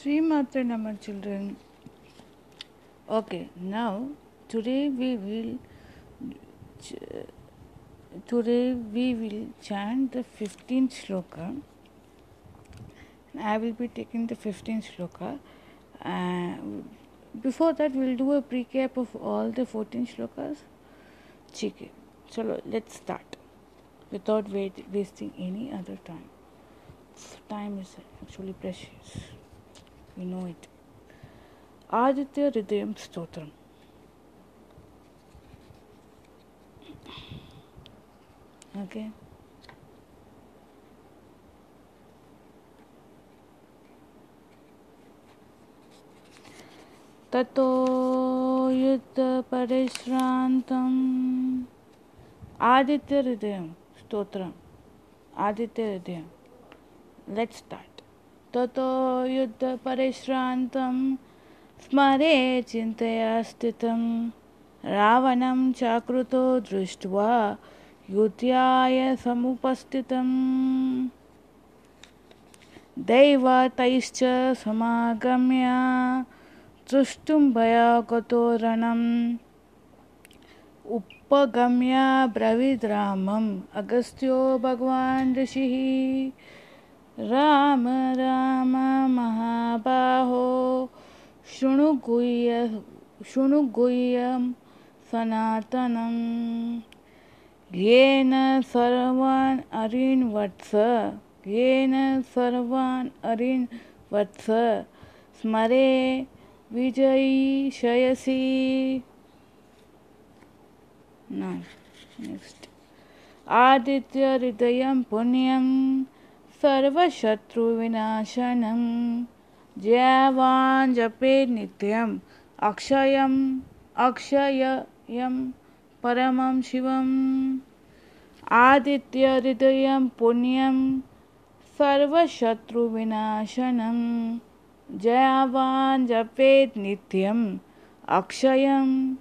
Sri Matra Nama children. Okay, now today we will today we will chant the 15th shloka. I will be taking the 15th shloka. Uh, before that, we'll do a recap of all the 14 shlokas. Okay, so let's start without wait, wasting any other time. Time is actually precious you know it. Aditya Hridayam Stotram. Okay. ततो युद्धपरिश्रान्तम् आदित्यहृदयं स्तोत्रम् आदित्यहृदयं लेट् start ततो युद्धपरिश्रान्तं स्मरे चिन्तया स्थितं रावणं चाकृतो दृष्ट्वा युद्धाय समुपस्थितम् दैवतैश्च समागम्य दृष्टुं भयागतो रणम् उपगम्य ब्रवीद्रामम् अगस्त्यो भगवान् ऋषिः। राम राम महाबाहो। शृणु गुह्य, शृणु गुह्यं सनातनम् येन सर्वान् अरिन् वत्स, येन सर्वान् अरिन् वत्स, स्मरे विजयी शयसि। नेक्स्ट आदित्यहृदयं पुण्यं सर्वशत्रुविनाशनं जयावान् जपे नित्यम्। अक्षयम् अक्षयं परमं शिवम्। आदित्यहृदयं पुण्यं सर्वशत्रुविनाशनं जयावान् जपेत् नित्यम्। अक्षयं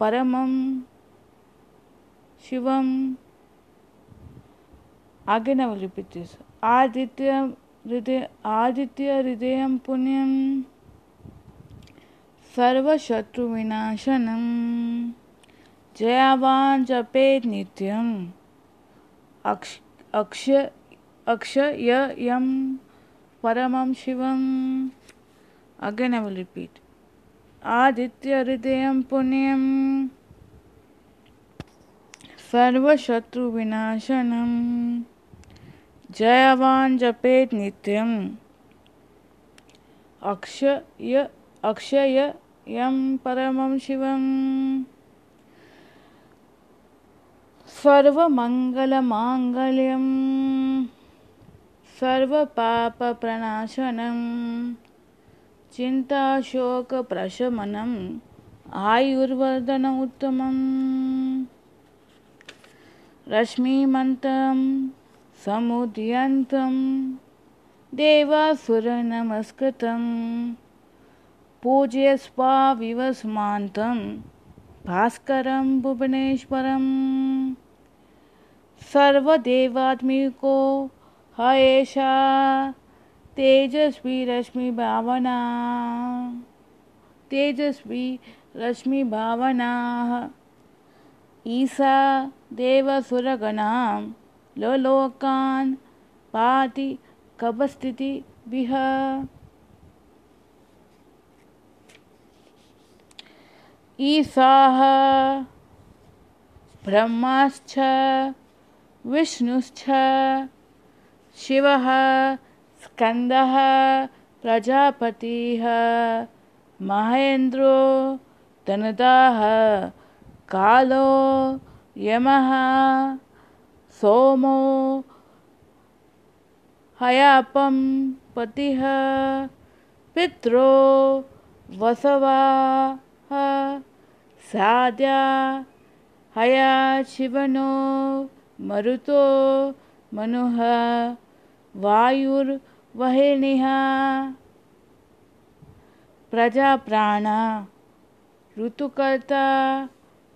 परमं शिवम्। आगे ना दिस आदित्य हृदय आदित्य हृदयं पुण्यं सर्वशत्रुविनाशनं। जयावान् जपेत् नित्यम् अक्ष अक्ष अक्षयं परमं शिवम्। अगेन आई विल रिपीट आदित्य हृदयं पुण्यं। सर्वशत्रुविनाशनं। जयवान् जपेत् नित्यम्। अक्षय अक्षयं परमं शिवम्। सर्वमङ्गलमाङ्गल्यं सर्वपापप्रणाशनं चिन्ताशोकप्रशमनम्। आयुर्वर्धन उत्तमम्। रश्मिमन्तं समुदयन्तं देवासुरनमस्कृतं पूज्यस्वा विवस्मान्तं। भास्करं भुवनेश्वरम्। सर्वदेवात्मिको ह एषा तेजस्वी रश्मिभावना तेजस्वी रश्मिभावनाः ईसा देवसुरगणां लोकान् पाति कपस्थितिभिः ईसाः ब्रह्माश्च विष्णुश्च शिवः स्कन्दः प्रजापतिः महेन्द्रो धनदाः कालो यमः। सोमो हयापं पतिः पित्रो वसवाः साद्या हया शिवनो मरुतो मनुः वायुर्वहिनिः प्रजाप्राणा ऋतुकर्ता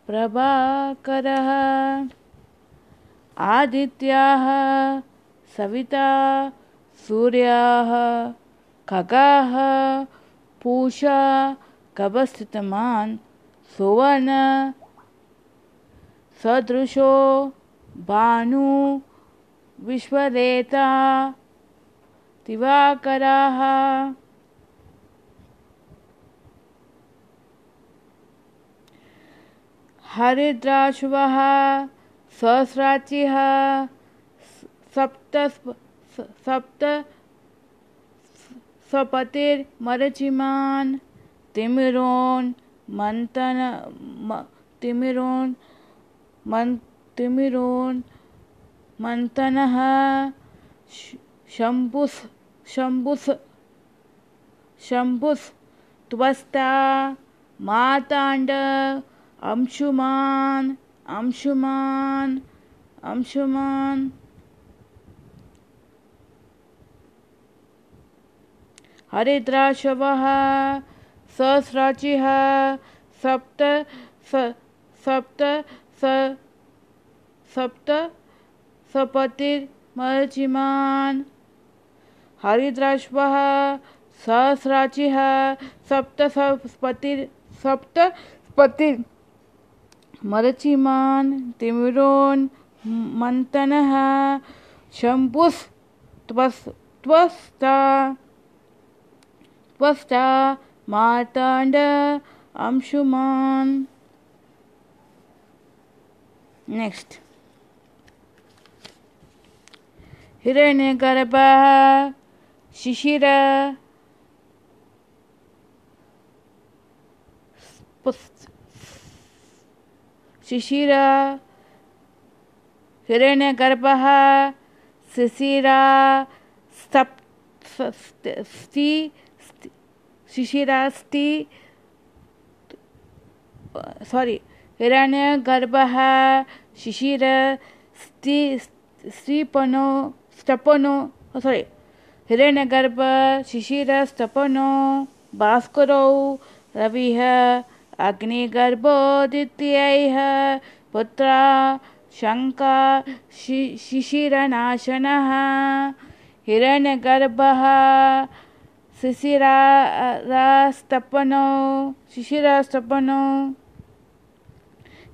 प्रभाकरः आदित्याः सविता सूर्याः खगाः पूषा कवस्थितमान् सुवर्ण सदृशो भानु विश्वरेता दिवाकराः। हरिद्राश्वः सहस्राचिः सप्त सप्त सपतिर्मरचिमान् तिमिरोन् मन्तन तिमिरोन् मन् तिमिरोन् मन्तनः शम्भुस् शम्भुस् शम्भुस् त्वस्ता, माताण्ड, अंशुमान् अंशुमान् अंशुमान् हरिद्राशवः सहस्राचिः सप्त सप्त सप्त सपतिर्मर्चिमान् हरिद्राश्वः सहस्राचिः सप्त सपतिर् सप्त पतिर् मरचिमान् तिमिरोन् मन्तनः शम्पुस् त्वस् त्वस्ता मार्ताण्ड अंशुमान्। नेक्स्ट। हिरण्यगर्भः शिशिर शिशिर, हिरण्यगर्भः शिशिरा सप् शिशिरास्ति, सॉरी, हिरण्यगर्भः, शिशिर, स्ति स्त्रीपनो स्तपनो सॉरी, हिरण्यगर्भ, शिशिर स्तपनो भास्करौ, रविः अग्निगर्भोदित्यैः पुत्रा शङ्का शि, शिशिरनाशनः। हिरण्यगर्भः शिशिरास्तपनो शिशिरास्तपनो।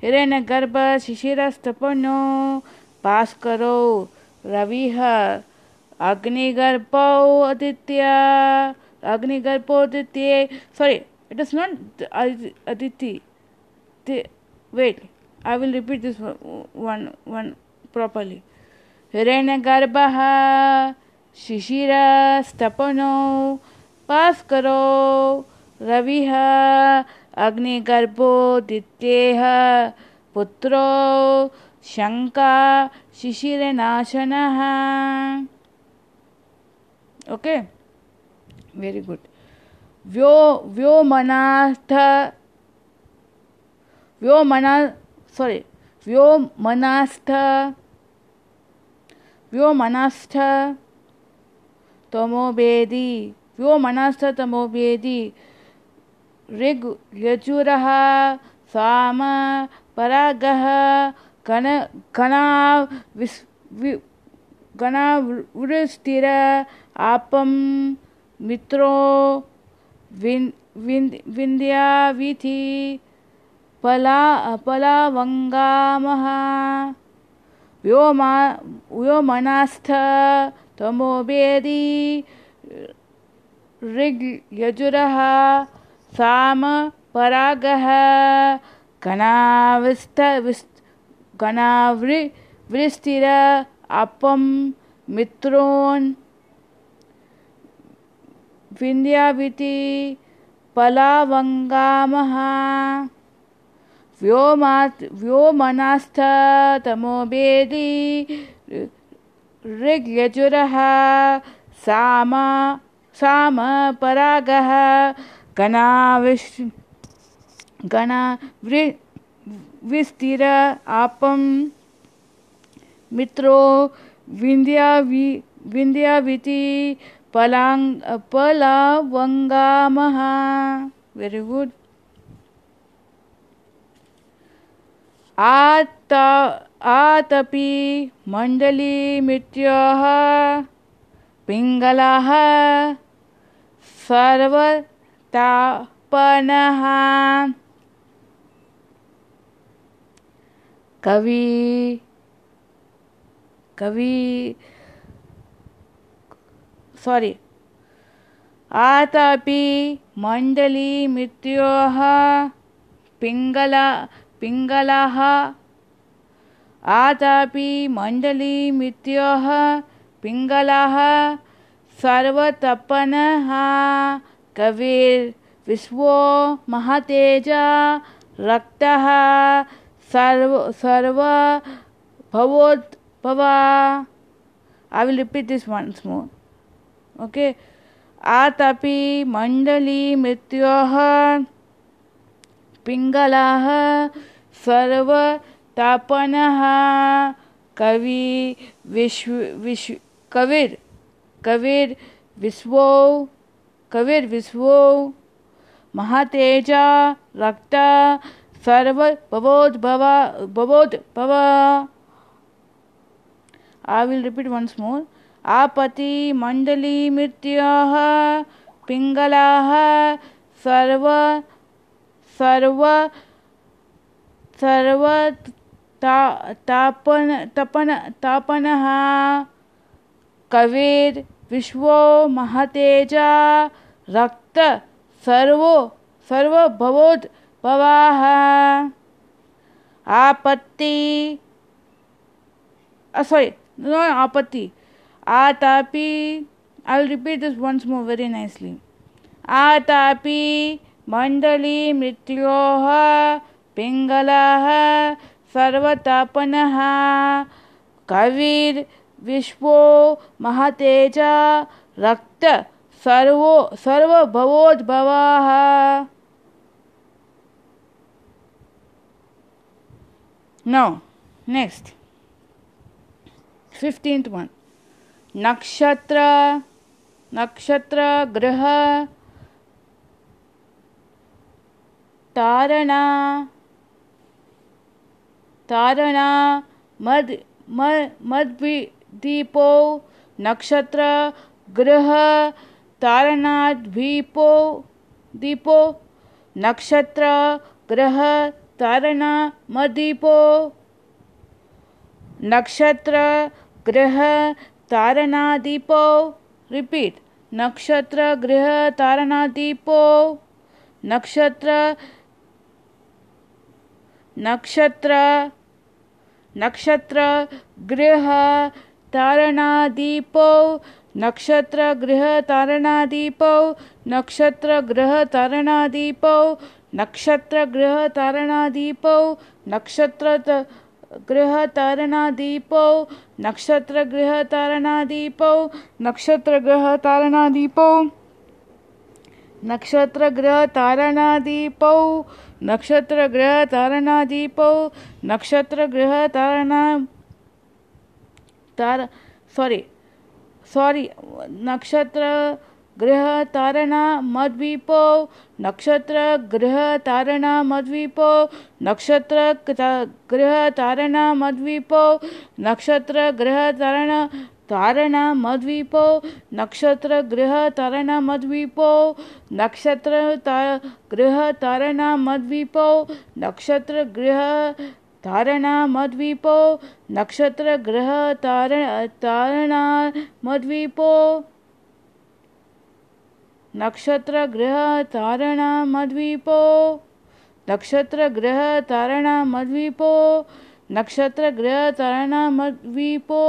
हिरण्यगर्भ शिशिरस्तपनो। भास्करो, रविः अग्निगर्भो आदित्य अग्निगर्भोदित्ये sorry it is not aditi the, wait i will repeat this one one properly हिरण्यगर्भः शिशिरस्तपनो भास्करो रविः अग्निगर्भोदित्येः पुत्रो शङ्का शिशिरनाशनः ओके वेरी गुड व्यो व्योमनास्थ व्योमना सॉरी व्योमनास्थ व्योमनास्थ तमोवेदी व्योमनास्थ तमोवेदी ऋग्, यजुरः, साम, परागः गण गणा विस्, वि गणावृष्टिर आपं, मित्रो विन्द्याविधि पला, पलावङ्गामः। व्योमा, व्योमनास्थ तमोवेदी ऋग् यजुरः, साम परागः। गणाविस्त, विस्, गणावृ, वृष्टिर, अपं, मित्रोन् विन्द्याविति पलावङ्गामः। व्योमा व्योमनास्थ तमोवेदी ऋग्यजुरः, साम साम परागः गणाविश्, गणा वृ, विस्तिर आपं मित्रो, विन्द्यावि, विन्द्याविति पलांग पलावङ्गामः वेरी गुड आत आतपि मण्डलीमित्यः पिङ्गलाः सर्वतापनः। कवि कवि सॉरी आतापि मण्डली मृत्योः पिङ्गल, पिङ्गलः। आतापि मण्डली मृत्योः पिङ्गलः। सर्वतपनः कविर्विश्वो महतेजा रक्तः। सर्व सर्व भवोद् भवा I will repeat this once more. Okay. आतपि मण्डली मृत्योः पिङ्गलाः सर्वतापनः कवि विश्व विश्व कविर् कविर् विश्वो कविर् विश्वो महातेजा रक्ता सर्व भवोद्भव भवोद्भव I will repeat once more. आपति मण्डली मृत्योः पिङ्गलाः सर्व सर्व सर्व तापन तपन तापनः कविर् विश्वो महतेजा, रक्त सर्वो सर्वभवोद् भवाः। आपत्ति सॉरी नो आपत्ति आ Tapi I repeat this once more very nicely आ मंडली मृत्यो पिंगल सर्वतापन कवीर विश्वो, महतेज, रक्त, सर्वो, सर्वभवोद्भवा। नो नेक्स्ट फिफ्टींथ वन नक्षत्र नक्षत्र ग्रह, तारणा तारणा, मद मद्वीपो नक्षत्र ग्रह, तारणाद्वीपो, दीपो, नक्षत्र ग्रह, तारणा मदीपो नक्षत्र ग्रह तारणादीपो। रिपीट नक्षत्र गृह तारणादीपो नक्षत्र नक्षत्र नक्षत्र गृह तारणादीपो नक्षत्र गृह तारणादीपो नक्षत्र गृह तारणादीपो नक्षत्र गृह तारणादीपो नक्षत्र गृहतारणादीपौ नक्षत्रगृहतारणादीपौ नक्षत्रगृहतारणादीपौ नक्षत्रगृहतारणादीपौ नक्षत्रगृहतारणादीपौ नक्षत्रगृहतारणा तार सॉरी सॉरी नक्षत्र गृह तारणा मद्वीपो, नक्षत्र गृह तारणा मद्वीपो, नक्षत्र गृह तारणा मद्वीपो, नक्षत्र गृह तारण तारणा मद्वीपो, नक्षत्र गृह तारणा मद्वीपो, नक्षत्र गृह तारणा मद्वीपो, नक्षत्र गृह तारणा मद्वीपो, नक्षत्र गृह तारण तारणा मद्वीपो नक्षत्र ग्रह तारणा मद्वीपो नक्षत्र ग्रह तारणा मद्वीपो नक्षत्र ग्रह तारणा मद्वीपो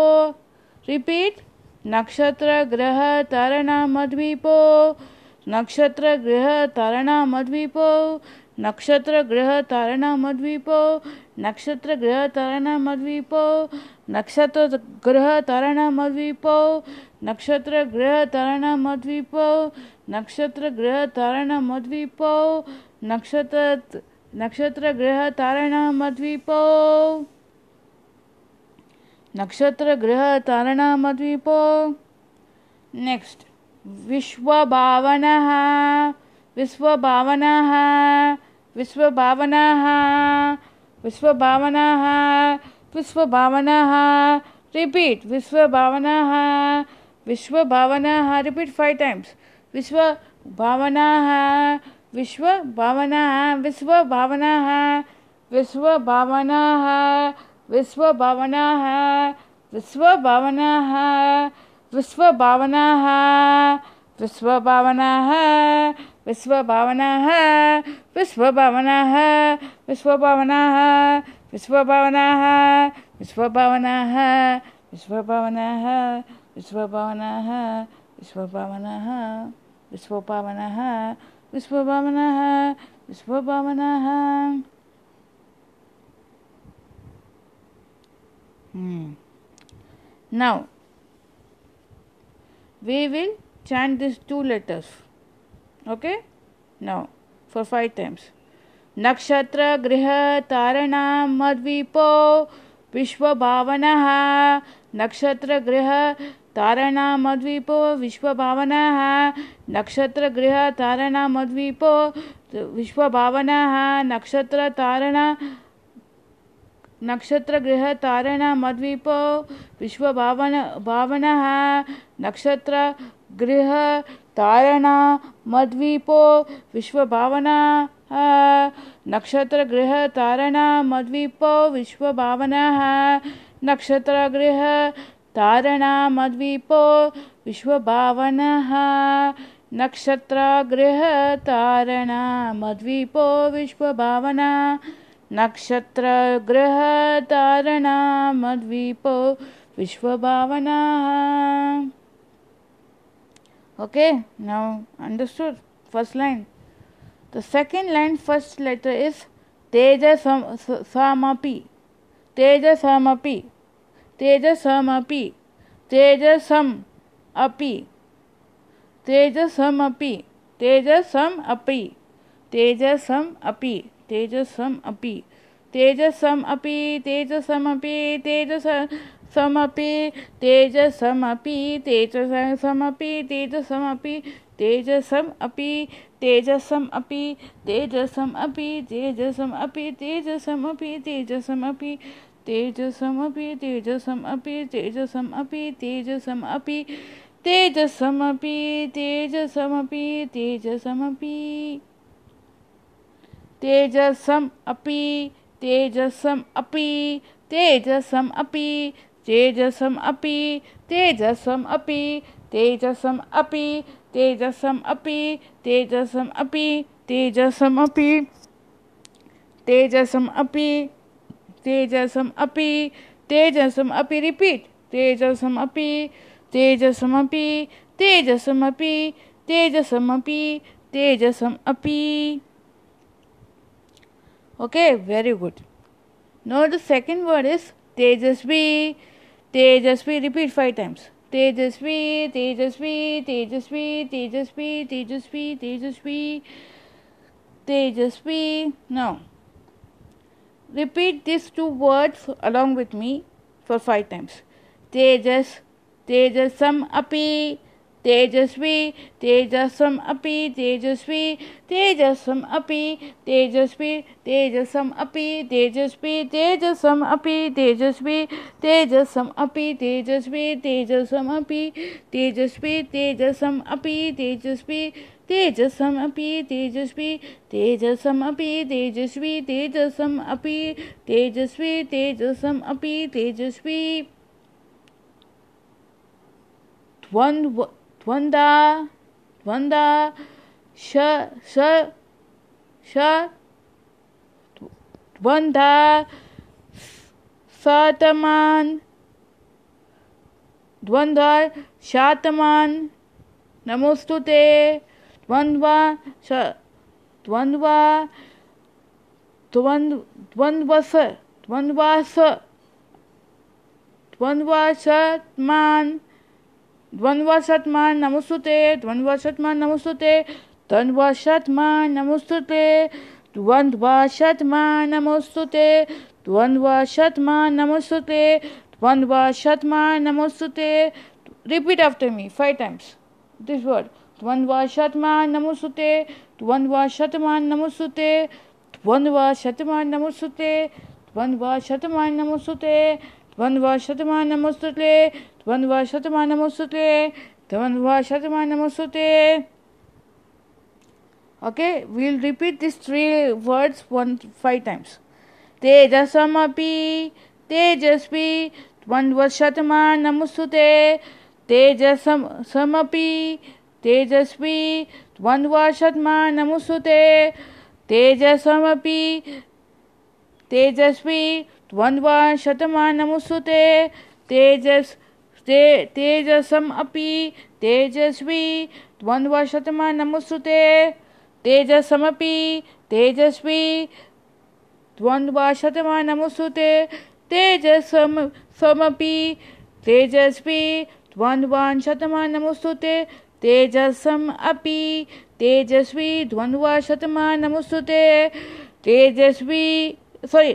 रिपीट नक्षत्र ग्रह तारणा मद्वीपो नक्षत्र ग्रह तारणा मद्वीपो नक्षत्र ग्रह तारणा मद्वीपो नक्षत्र नक्षत्र ग्रह तारणा मद्वीपो नक्षत्र ग्रह तारणा मद्वीपो नक्षत्र ग्रह तारण मद्वीपो नक्षत्र नक्षत्र ग्रह तारण मद्वीपो नक्षत्र ग्रह तारण मद्वीपो नेक्स्ट विश्वभावनः। विश्वभावनः। विश्वभावनः। विश्वभावनः। विश्वभावनः। विश्व भावना विश्वभावनः। रिपीट फाइव टाइम्स विश्व भावनाः विश्व भावनाः विश्व भावनाः विश्व भावनाः विश्व भावनाः विश्व भावनाः विश्व भावनाः विश्व भावनाः विश्वपावन विश्वपावन will chant this two letters okay now for five times नक्षत्र गृह तारण मद्वीपो विश्व भावना नक्षत्र गृह तारणामद्वीपो विश्वभावनः। नक्षत्रगृह तारणामद्वीपो विश्वभावनः। नक्षत्रतारण नक्षत्रगृहतारणमद्वीपो विश्वभावन भावनः। नक्षत्रगृहतारणमद्वीपो विश्वभावना। नक्षत्रगृहतारणमद्वीपो विश्वभावनः। नक्षत्रगृह तारणामद्वीपो विश्वभावनः नक्षत्रगृहतारणामद्वीपो विश्वभावना। मद्वीपो विश्वभावनाः। Okay now understood first line the second line first letter is तेजसमपि तेजसमपि तेजसमपि तेजसम् अपि तेजसमपि तेजसम् अपि तेजसम् अपि तेजसम् अपि तेजसम् अपि तेजसमपि तेजस समपि तेजसमपि तेजसमपि तेजसमपि तेजसम् अपि तेजसम् अपि तेजसम् अपि तेजसम् अपि तेजसम् अपि तेजसम् अपि तेजसमपि तेजसमपि तेजसमपि तेजसमपि तेजसमपि तेजसमपि तेजसमपि तेजसम् अपि तेजसम् अपि तेजसम् अपि तेजसम् अपि तेजसम् अपि तेजसम् अपि तेजसम् अपि तेजसम् अपि तेजसम् अपि तेजसम् अपि तेजसम अपि तेजसम अपि रिपीट तेजसम अपि तेजसम अपि तेजसम अपि तेजसम अपि तेजसम अपि okay very good now the second word is tejasvi tejasvi repeat five times tejasvi tejasvi tejasvi tejasvi tejasvi tejasvi tejasvi now Repeat these two words along with me for five times. Tejas, Tejasam api, Tejasvi, Tejasam api, Tejasvi, Tejasam api, Tejasvi, Tejasam api, Tejasvi, Tejasam api, Tejasvi, Tejasam api, Tejasvi, Tejasam api, Tejasvi, Tejasam api, Tejasvi, तेजसम अपि तेजस्वी, तेजसम अपि तेजस्वी, तेजसम अपि तेजस्वी, तेजसम अपि तेजस्वी। द्वन्द्व द्वन्द्वा द्वन्द्वा श श श द्वन्द्वा शातमान। नमोस्तुते द्वन्द्वा द्वन्द्वा द्वन्द् द्वन्द्वस द्वन्द्वास द्वन्द्वासत्मान् द्वन्द्वासत्मान् नमस्तुते द्वन्द्वासत्मान् नमस्तुते द्वन्द्वासत्मान् नमस्तुते द्वन्द्वासत्मान् नमस्तुते द्वन्द्वासत्मान् नमस्तुते द्वन्द्वासत्मान् नमस्तुते, repeat after me five times, this word. त्वन्वशतमान नमोस्तुते त्वन्वशतमान नमोस्तुते त्वन्वशतमान नमोस्तुते त्वन्वशतमान नमोस्तुते त्वन्वशतमान नमोस्तुते त्वन्वशतमान नमोस्तुते त्वन्वशतमान नमोस्तुते okay we will repeat this three words one five times तेजसमपि, तेजस्वी त्वन्वशतमान नमोस्तुते तेजसम, समपि तेजस्वी द्वन्द्वशतमानमुसुते तेजसमपि तेजस्वी द्वन्द्वशतमानमुसुते तेजस् ते तेजसम् अपि तेजस्वी द्वन्द्वशतमानमुसुते तेजसमपि तेजस्वी द्वन्द्वशतमानमुसुते तेजसम समपि तेजस्वी द्वन्द्वशतमानमुसुते ते तेजसम अपि तेजस्वी द्वन्द्वशतमा नमस्ते तेजस्वी sorry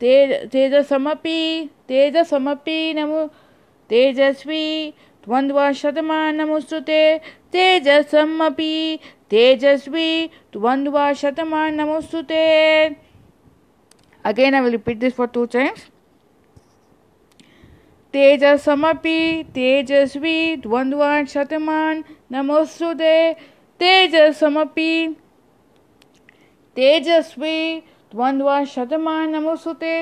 Tej तेजसमपि तेजसमपि NaMo Tejashwi द्वन्द्वशतमानमुस्तुते तेजसमपि Tejashwi द्वन्द्वशतमानमुस्तुते Again, I will repeat this for two times. तेजसमपि तेजस्वी द्वन्द्वान् शतमान् नमोस्तुते तेजसमपि तेजस्वी द्वन्द्वान् शतमान् नमोस्तुते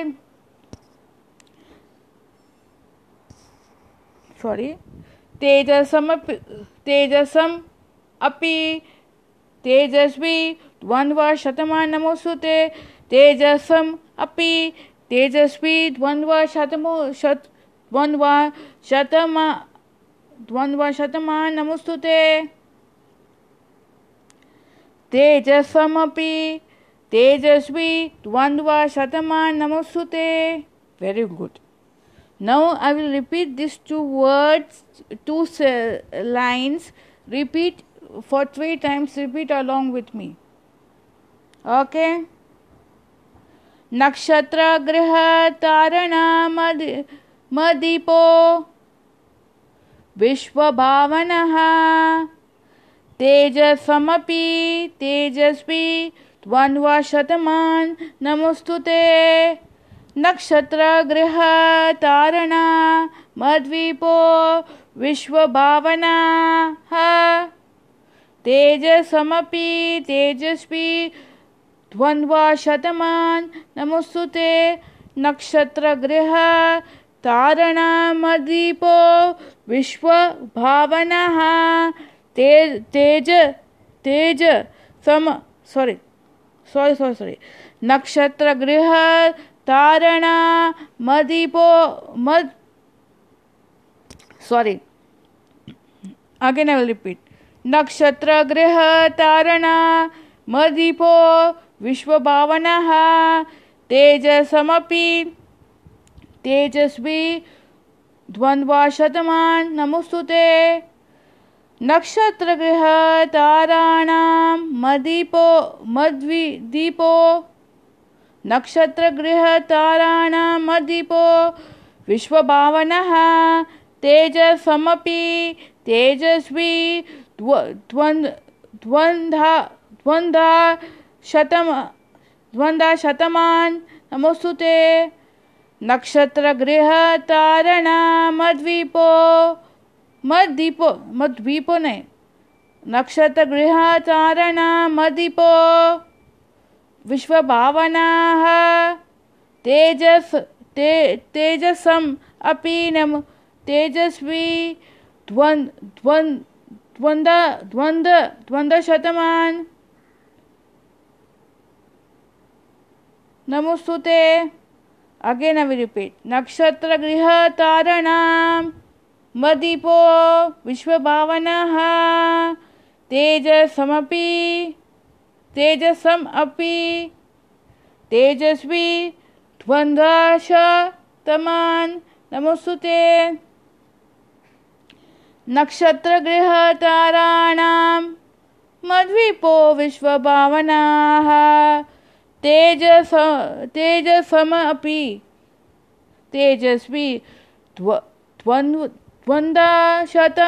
सॉरी तेजसम तेजसम अपि तेजस्वी द्वन्द्वा शतमान नमोस्तुते तेजसम अपि तेजस्वी द्वन्द्वा शतमो शत द्वन्द्व शतम, द्वन्द्व तेजस्वी द्वन्द्व very good now I will repeat this two words two lines repeat for three times repeat along with me okay नक्षत्र गृह तारणा मध्य मदीपो। विश्वभावनः। तेजसमपि, तेजस्वी द्वन्द्वशतमान् नमोस्तुते नक्षत्रगृह तारणा, मद्वीपो, विश्वभावना। तेजसमपि, तेजस्वी द्वन्द्वाशतमान् नमोऽस्तु ते। नक्षत्रगृह तारणा मद्वीपो विश्वभावनः। ते तेज तेज, सम सॉरी सॉरी सॉरी सॉरी नक्षत्रगृह तारणा मदीपो मद sorry again I will repeat नक्षत्र गृह तारणा मदीपो विश्वभावनः। तेजसमपि तेजस्वी द्वन्द्वाशतमान् नमोस्तुते। नक्षत्रगृह ताराणां मदीपो मद्वि दीपो नक्षत्रगृहताराणामधिपो विश्वभावनः तेजसमपि तेजस्वी द्वन्द्वा द्वन्द्वा शतम द्वन्द्वा शतमान् नमोऽस्तु नक्षत्रगृहतारणामद्वीपो मद्दीपो मद्वीपो नहीं. नक्षत्रगृहतारणामद्वीपो विश्वभावनाः तेजस ते तेजसम् अपि नम तेजस्वी द्वन् द्वन् द्वन्द्व द्वन्द्व द्वन्द्वशतमान् अगेन वि रिपीट नक्षत्र गृह तारणाम मदीपो विश्वभावनः तेजसमपि तेजसम अपि तेजस्वी ध्वंद्वाश तमान नमोस्तुते नक्षत्र गृह ताराणां मद्वीपो विश्वभावनाः तेजस, तेजसम अपि। तेजस्वी द्वन्द्व द्वन्द्वशत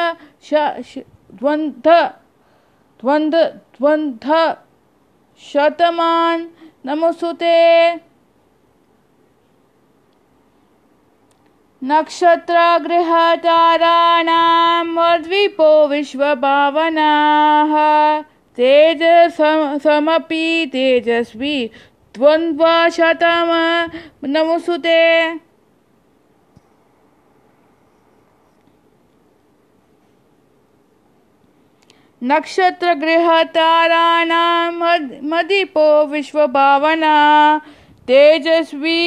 द्वन्द्व द्वन्द्व द्वन्द्व शतमान, नमोस्तुते। नक्षत्रगृहताराणां मद्वीपो विश्वभावनाः। तेजसमपि तेजस्वी द्वन्द्वशतम नमुसुते नक्षत्रगृहताराणां मदीपो विश्वभावना तेजस्वी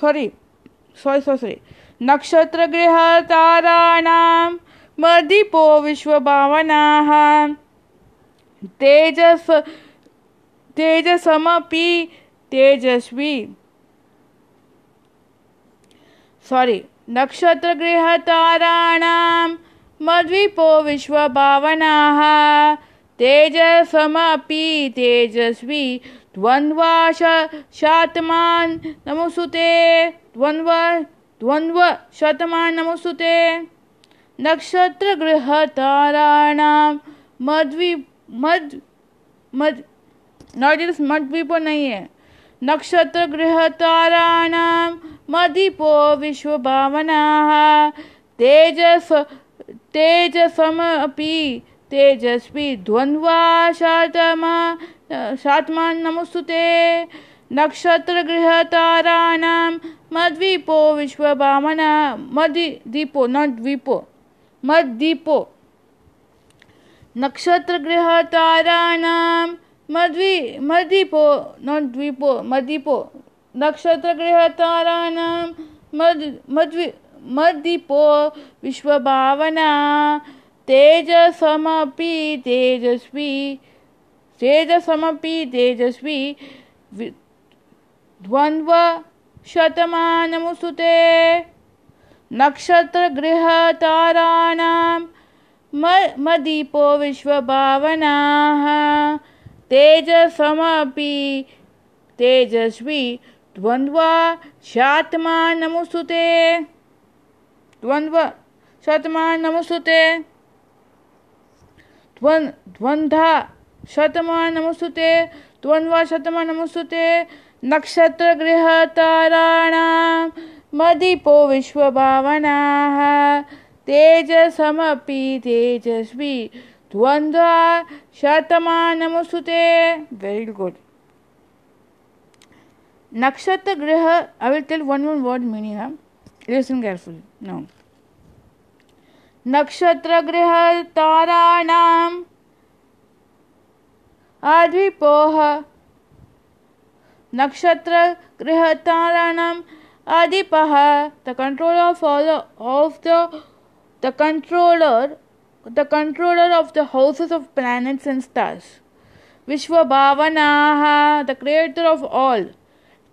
सॉरी सॉरी सॉरी सॉरी नक्षत्रगृहताराणां मदीपो विश्वभावनाः तेजस तेजसमपि तेजस्वी सॉरी नक्षत्रगृहताराणां मद्वीपो विश्वभावनाः तेजसमपि तेजस्वी द्वन्द्वाश शातमान् नमोसुते द्वन्द्व द्वन्द्व शतमान् नमोसुते नक्षत्रगृहताराणां मद्वी मद मद नॉट इट मद्वीपो नहीं है। नक्षत्र गृह ताराणां मदीपो विश्वभावनाः, तेजस तेजसमपि तेजस्वी द्वन्द्वा शातमा शात्मान् नमोस्तुते नक्षत्रगृहताराणां मद्वीपो विश्वभावना मदि दीपो न द्वीपो मद्दीपो नक्षत्रगृहताराणां मद्वी मदीपो न द्वीपो मदीपो नक्षत्रगृहताराणां मद् मद्वी मद्दीपो विश्वभावना, तेजसमपि तेजस्वी तेजसमपि तेजस्वी द्वन्द्व शतमानमुसुते नक्षत्रगृहताराणां मदीपो विश्वभावनाः। तेजसमपि तेजस्वी द्वन्द्वा शात्मा नमुसुते द्वन्द्व शतमान नमस्तुते द्वन् द्वन्द्वा शतमान नमस्तुते द्वन्द्वा शतमान नमस्तुते नक्षत्रगृहताराणां मदीपो विश्वभावनाः। तेजसमपि तेजस्वी द्वन्द्वा शतमान नमस्तुते very good nakshatra griha i will tell one one word meaning huh? listen carefully now नक्षत्रगृहताराणाम् आधिपोः नक्षत्रगृहताराणाम् adipah the controller of all of the the controller the controller of the houses of planets and stars vishwabhavanaha the creator of all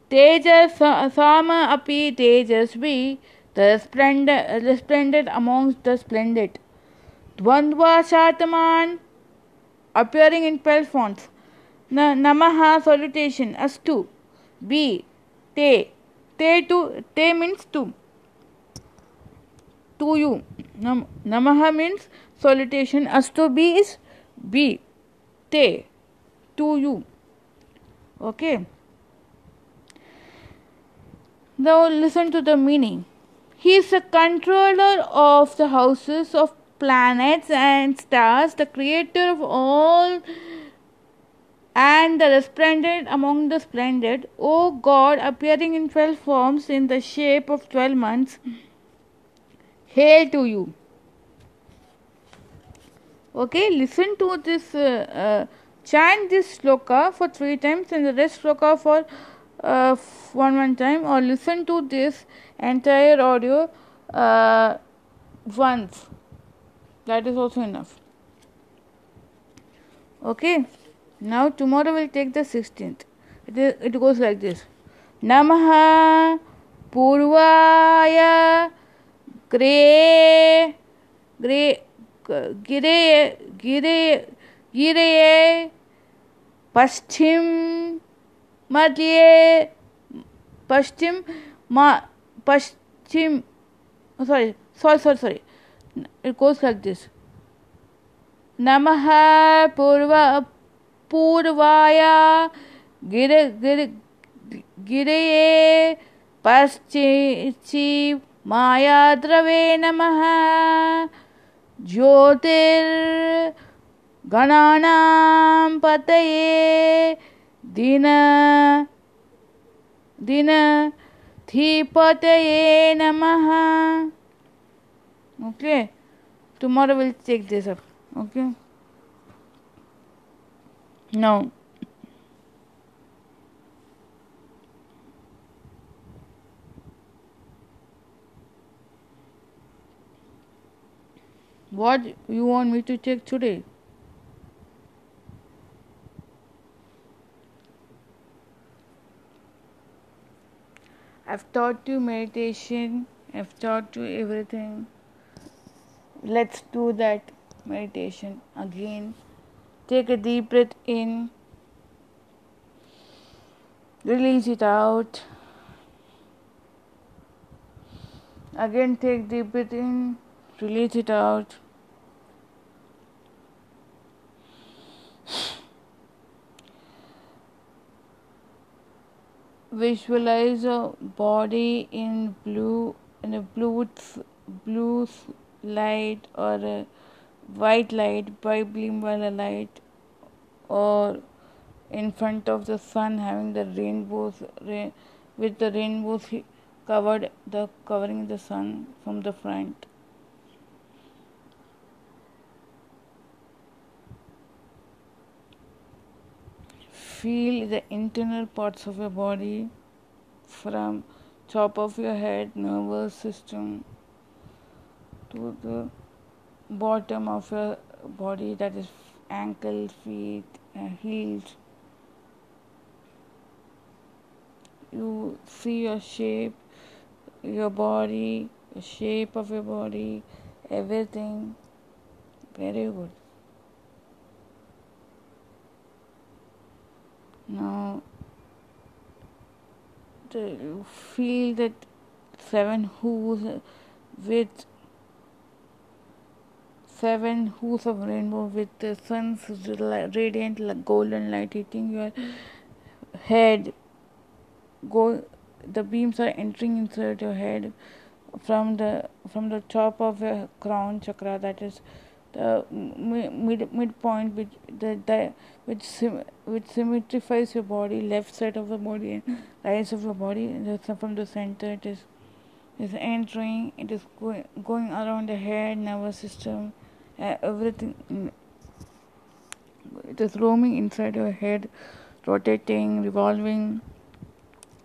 tejas sama api tejasvi the splendid, the splendid amongst the splendid. Dvandva Shataman appearing in 12 fonts. Na, namaha salutation astu. B. Te. Te to te means to. To you. Nam, namaha means salutation. Astu B is B. Te. To you. Okay. Now listen to the meaning. He is the controller of the houses of planets and stars, the creator of all and the resplendent among the splendid. O God, appearing in twelve forms in the shape of twelve months, hail to you. Okay, listen to this, uh, uh, chant this sloka for three times and the rest sloka for uh, one one time or listen to this entire audio uh, once. That is also enough. Okay now tomorrow we'll take the 16th it, is, it goes like this. Namaha purvaya gre gre गिरे गिरे गिरे, पश्चिम मध्य, पश्चिम पश्चिम sorry sorry sorry sorry course like this नमः पूर्व, पूर्वाया, गिर गिर, गिरे, पश्चिम, माया द्रवे नमः। ज्योतिर् गणानां पतये दिन दिन धीपतये नमः tomorrow we'll take this up okay now what you want me to check today I've taught you meditation, I've taught you everything. Let's do that meditation again. Take a deep breath in, release it out. Again, take deep breath in, release it out. Visualize a body in blue in a blue blue light or a white light, bright beam by a light, or in front of the sun having the rainbows with the rainbows covered the covering the sun from the front. Feel the internal parts of your body from top of your head, nervous system to the bottom of your body that is ankle, feet, heels. You see your shape, your body, the shape of your body, everything. Very good. Now, you feel that seven hues with seven hues of rainbow with the sun's radiant golden light hitting your head. Go the beams are entering inside your head from the from the top of your crown chakra that is the mid midpoint which the, the which which symmetrifies your body left side of the body and right side of the body. From the center it is is entering it is going going around the head nervous system uh, everything. It is roaming inside your head rotating revolving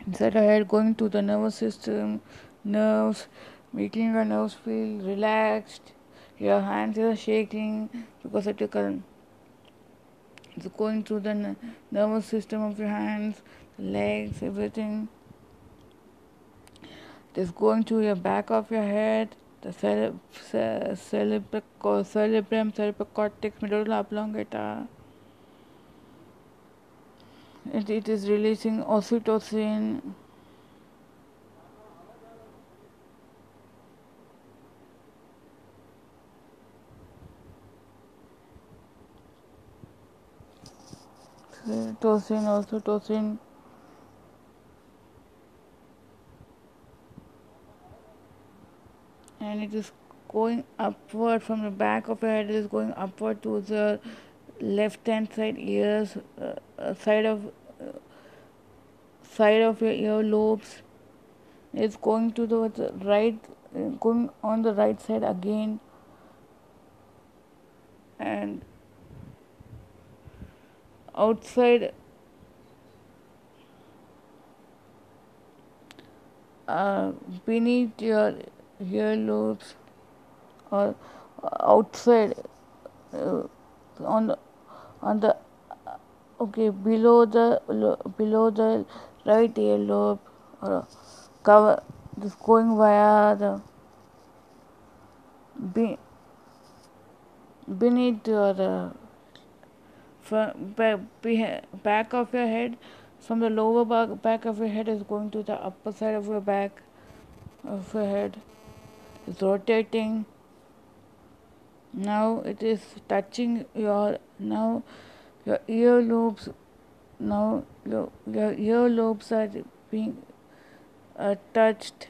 inside your head going to the nervous system nerves making your nerves feel relaxed your hands are shaking because of the current it's going through the nervous system of your hands legs everything it is going to your back of your head the cerebrum, cerebrum, cortex, medulla oblongata. It, it is releasing oxytocin. Oxytocin, oxytocin. and it is going upward from the back of your head. It is going upward to the left hand side ears uh, uh, side of uh, side of your ear lobes. It's going to the right uh, going on the right side again. And outside uh, beneath your earlobes or outside uh, on the on the okay below the below the right earlobe or cover this going via the be, beneath your uh, back, of your head from the lower back, back of your head is going to the upper side of your back of your head. Is rotating. Now it is touching your now your ear lobes now your, your earlobes are being uh, touched.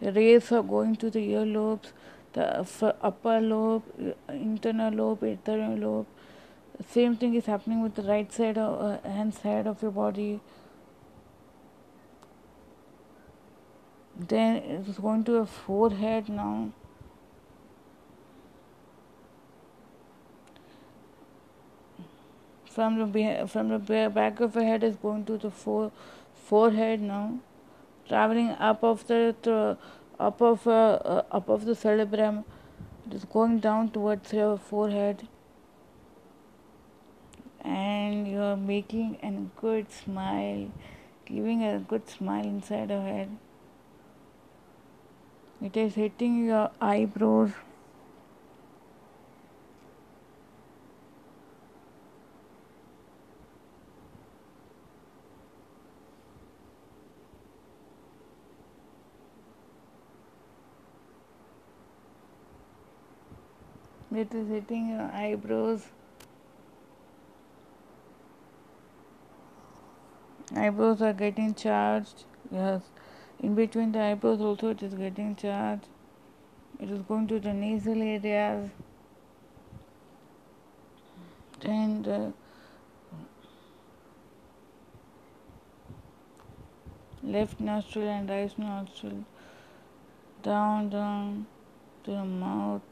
The rays are going to the ear lobes the upper lobe, internal lobe, internal lobe. Same thing is happening with the right side of uh, hand side of your body. Then it's going to a forehead now. From the from the back of your head is going to the fore- forehead now, traveling up of the, the up of uh, uh, up of the cerebrum. It is going down towards your forehead, and you are making a good smile, giving a good smile inside your head. It is hitting your eyebrows. It is hitting your eyebrows. Eyebrows are getting charged. Yes. In between the eyebrows also it is getting charged. It is going to the nasal areas. and the left nostril and right nostril. Down, down to the mouth.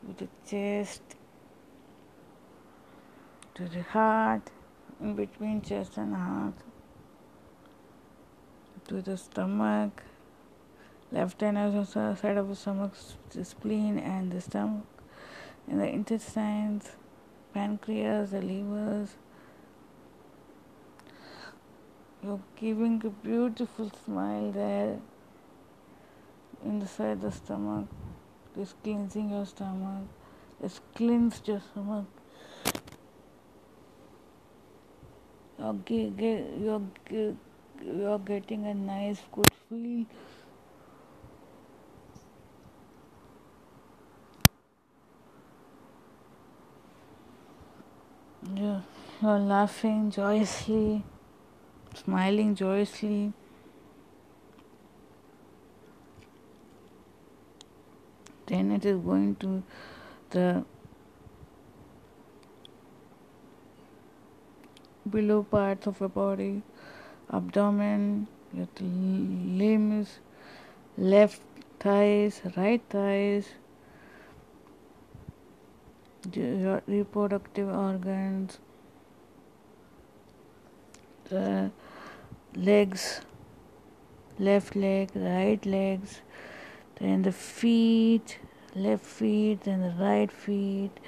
To the chest. To the heart. In between chest and heart. To the stomach. Left hand also side of the stomach, the spleen and the stomach. And the intestines, pancreas, the livers. You're giving a beautiful smile there inside the stomach. Just cleansing your stomach. Just cleansed your stomach. You're, ge- ge- you're, ge- you're getting a nice, good feel. You're, you're laughing joyously, smiling joyously. Then it is going to the below parts of your body, abdomen, your limbs, left thighs, right thighs, your reproductive organs, the legs, left leg, right legs, then the feet, left feet, then the right feet,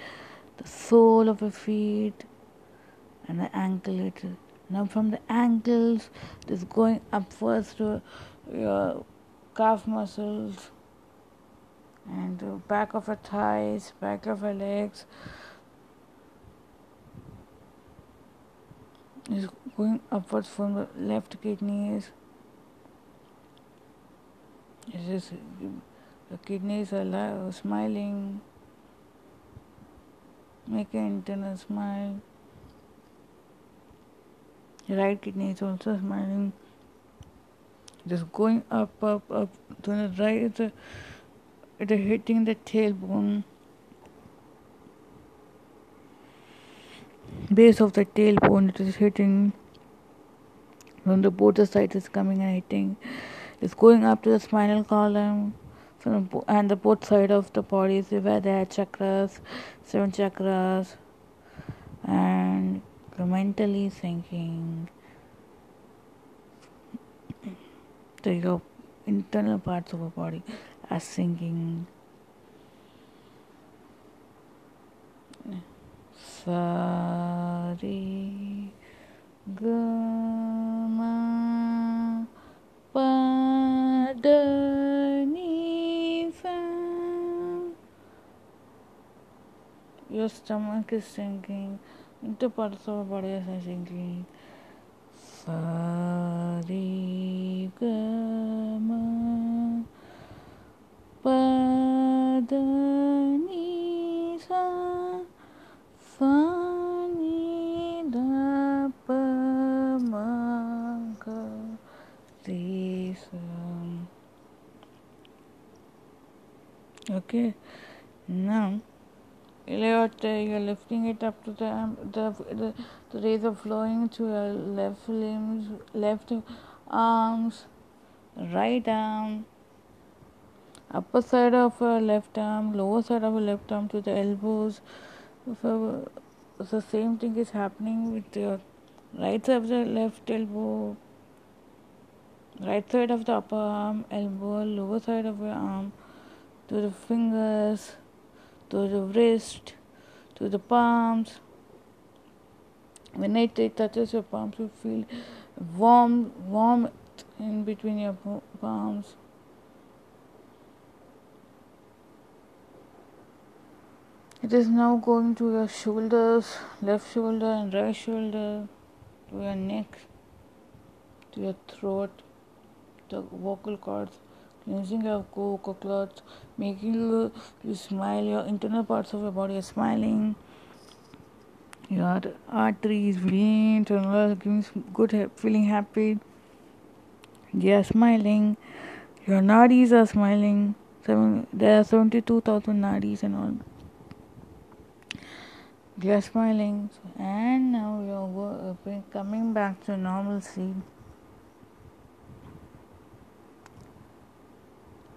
the sole of the feet, and the ankle. It is now from the ankles, it is going upwards to your calf muscles and the back of your thighs, back of your legs. Is going upwards from the left kidneys. It is the kidneys are li- smiling, make an internal smile. Right kidney is also smiling. Just going up, up, up to the right. It's hitting the tailbone. Base of the tailbone, it is hitting. From the both the sides, is coming and hitting. It's going up to the spinal column. From the, and the both side of the body is where there are chakras, seven chakras, and mentally thinking to your internal parts of the body are sinking. Sari Gama Padani Your stomach is sinking Então para só aparece a gente Sari Gama Padani Sa Fani Da Pamaka Risa Ok? Não. Now you're, uh, you're lifting it up to the, the, the, the rays are flowing to your left limbs, left arms, right arm, upper side of your left arm, lower side of your left arm to the elbows. So, the same thing is happening with your right side of the left elbow, right side of the upper arm, elbow, lower side of your arm, to the fingers, to the wrist, to the palms. When it, touches your palms, you feel warm, warm in between your palms. It is now going to your shoulders, left shoulder and right shoulder, to your neck, to your throat, the vocal cords, cleansing your vocal cords, making you, smile, your internal parts of your body are smiling, your arteries, veins, and giving good feeling happy. They are smiling, your nadis are smiling. Seven, there are 72,000 nadis and all. They are smiling, and now you're uh, coming back to normalcy.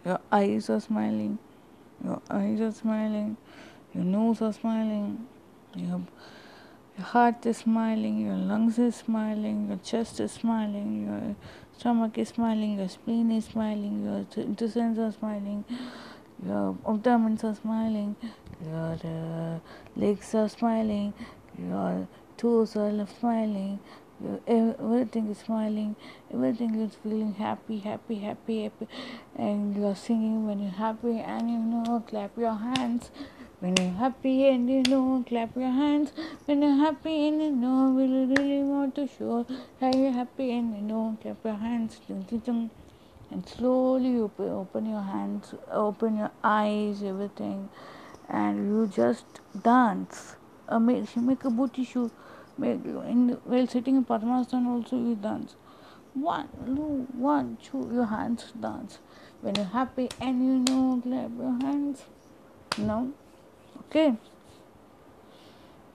Your eyes are smiling. Your eyes are smiling. Your nose are smiling. Your, your heart is smiling. Your lungs is smiling. Your chest is smiling. Your stomach is smiling. Your spleen is smiling. Your intestines are smiling. Your abdomens are smiling. Your uh, legs are smiling. Your toes are smiling everything is smiling, everything is feeling happy, happy, happy, happy, and you are singing when you're happy, and you know, clap your hands. When you're happy and you know, clap your hands. When you're happy and you know, we really want to show how you're happy and you know, clap your hands. And slowly you open your hands, open your eyes, everything, and you just dance. Make a booty shoot in, while sitting in Padmasana also you dance. One, two, one, two, your hands dance. When you're happy and you know, clap your hands. No? Okay.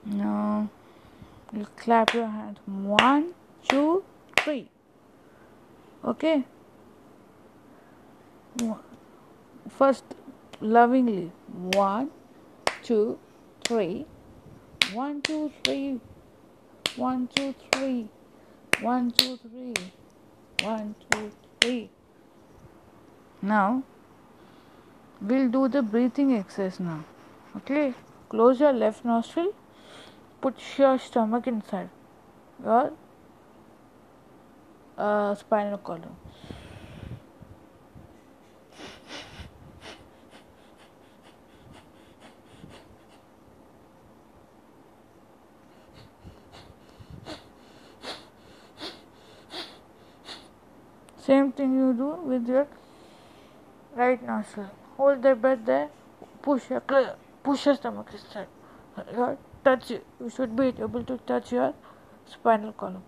Now, you clap your hands. One, two, three. Okay? First, lovingly. One, two, three. One, two, three. One, two, three. One, two, three. One, two, three. Now, we'll do the breathing exercise now. Okay? Close your left nostril. Put your stomach inside your uh, spinal column. Same thing you do with your right nostril. Hold the breath there. Push your push your stomach. Your touch. You should be able to touch your spinal column.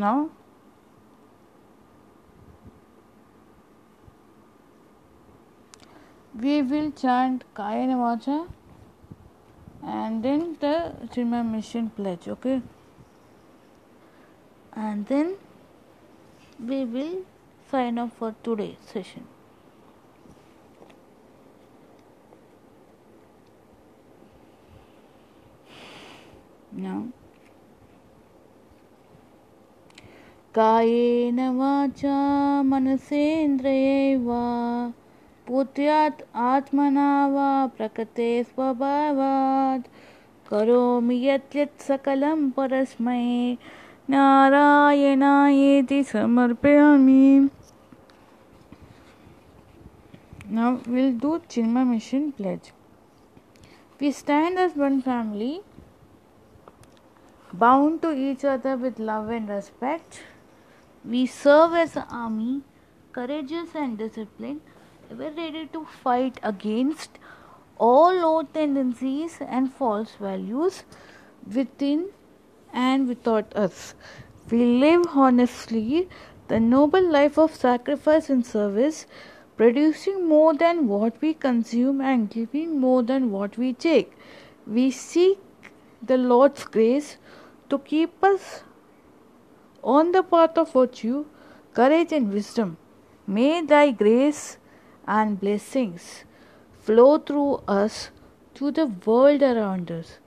Now, we will chant Kayena Vacha and then the Chinmaya Mission pledge, okay? And then we will sign off for today's session. Now, कायेन वाचा मनसेन्द्रियैव पुत्यात् आत्मना वा प्रकृते स्वभावात् करोमि यत् यत् सकलं परस्मै नारायणायेति समर्पयामि Now we'll do Chinma Mission Pledge. We stand as one family, bound to each other with love and respect. We serve as an army courageous and disciplined, ever ready to fight against all low tendencies and false values within and without us. We live honestly the noble life of sacrifice and service, producing more than what we consume and giving more than what we take. We seek the Lord's grace to keep us on the path of virtue, courage, and wisdom. May thy grace and blessings flow through us to the world around us.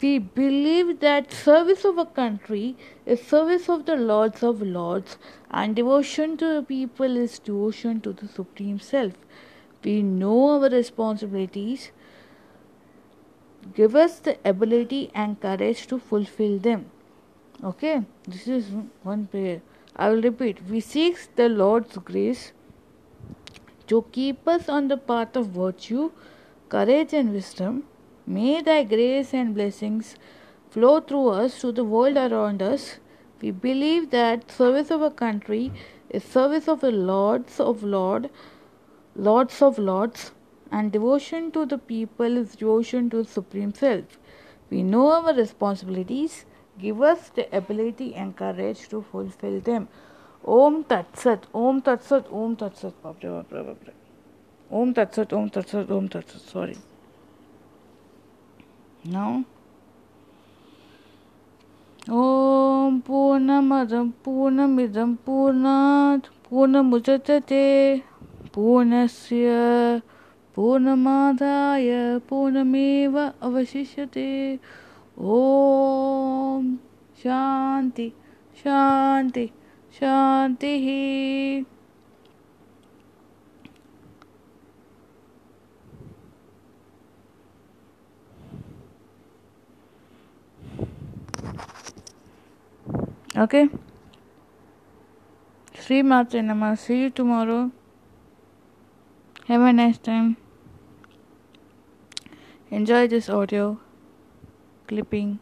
We believe that service of a country is service of the Lords of Lords, and devotion to the people is devotion to the Supreme Self. We know our responsibilities. Give us the ability and courage to fulfill them. Okay, this is one prayer. I will repeat. We seek the Lord's grace to keep us on the path of virtue, courage, and wisdom. May thy grace and blessings flow through us to the world around us. We believe that service of a country is service of the Lords of Lord, Lords of Lords, and devotion to the people is devotion to the Supreme Self. We know our responsibilities give us the ability and courage to fulfill them. Om Tat Sat, Om Tat Sat, Om Tat Sat, Bapra, Bapra, Bapra. Om Tat Sat, Om Tat Sat, Om Tat Sat, sorry. Now, Om Purnamadam Purnamidam Purnat Purnamujate Purnasya Purnamadaya Purnameva Avashishate Om Shanti Shanti Shanti he okay Sri Matre Namah. See you tomorrow. Have a nice time. Enjoy this audio clipping